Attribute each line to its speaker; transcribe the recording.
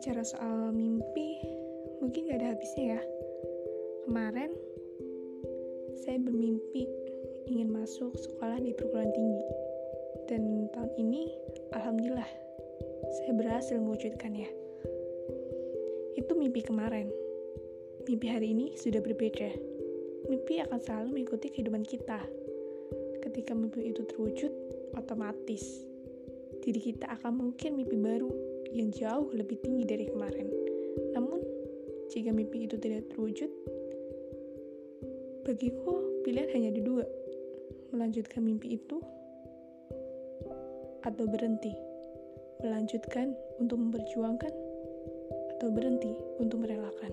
Speaker 1: bicara soal mimpi, mungkin gak ada habisnya ya. Kemarin, saya bermimpi ingin masuk sekolah di perguruan tinggi. Dan tahun ini, Alhamdulillah, saya berhasil mewujudkannya. Itu mimpi kemarin. Mimpi hari ini sudah berbeda. Mimpi akan selalu mengikuti kehidupan kita. Ketika mimpi itu terwujud, otomatis diri kita akan mungkin mimpi baru yang jauh lebih tinggi dari kemarin. Namun, jika mimpi itu tidak terwujud, bagiku pilihan hanya ada dua. Melanjutkan mimpi itu atau berhenti. Melanjutkan untuk memperjuangkan atau berhenti untuk merelakan.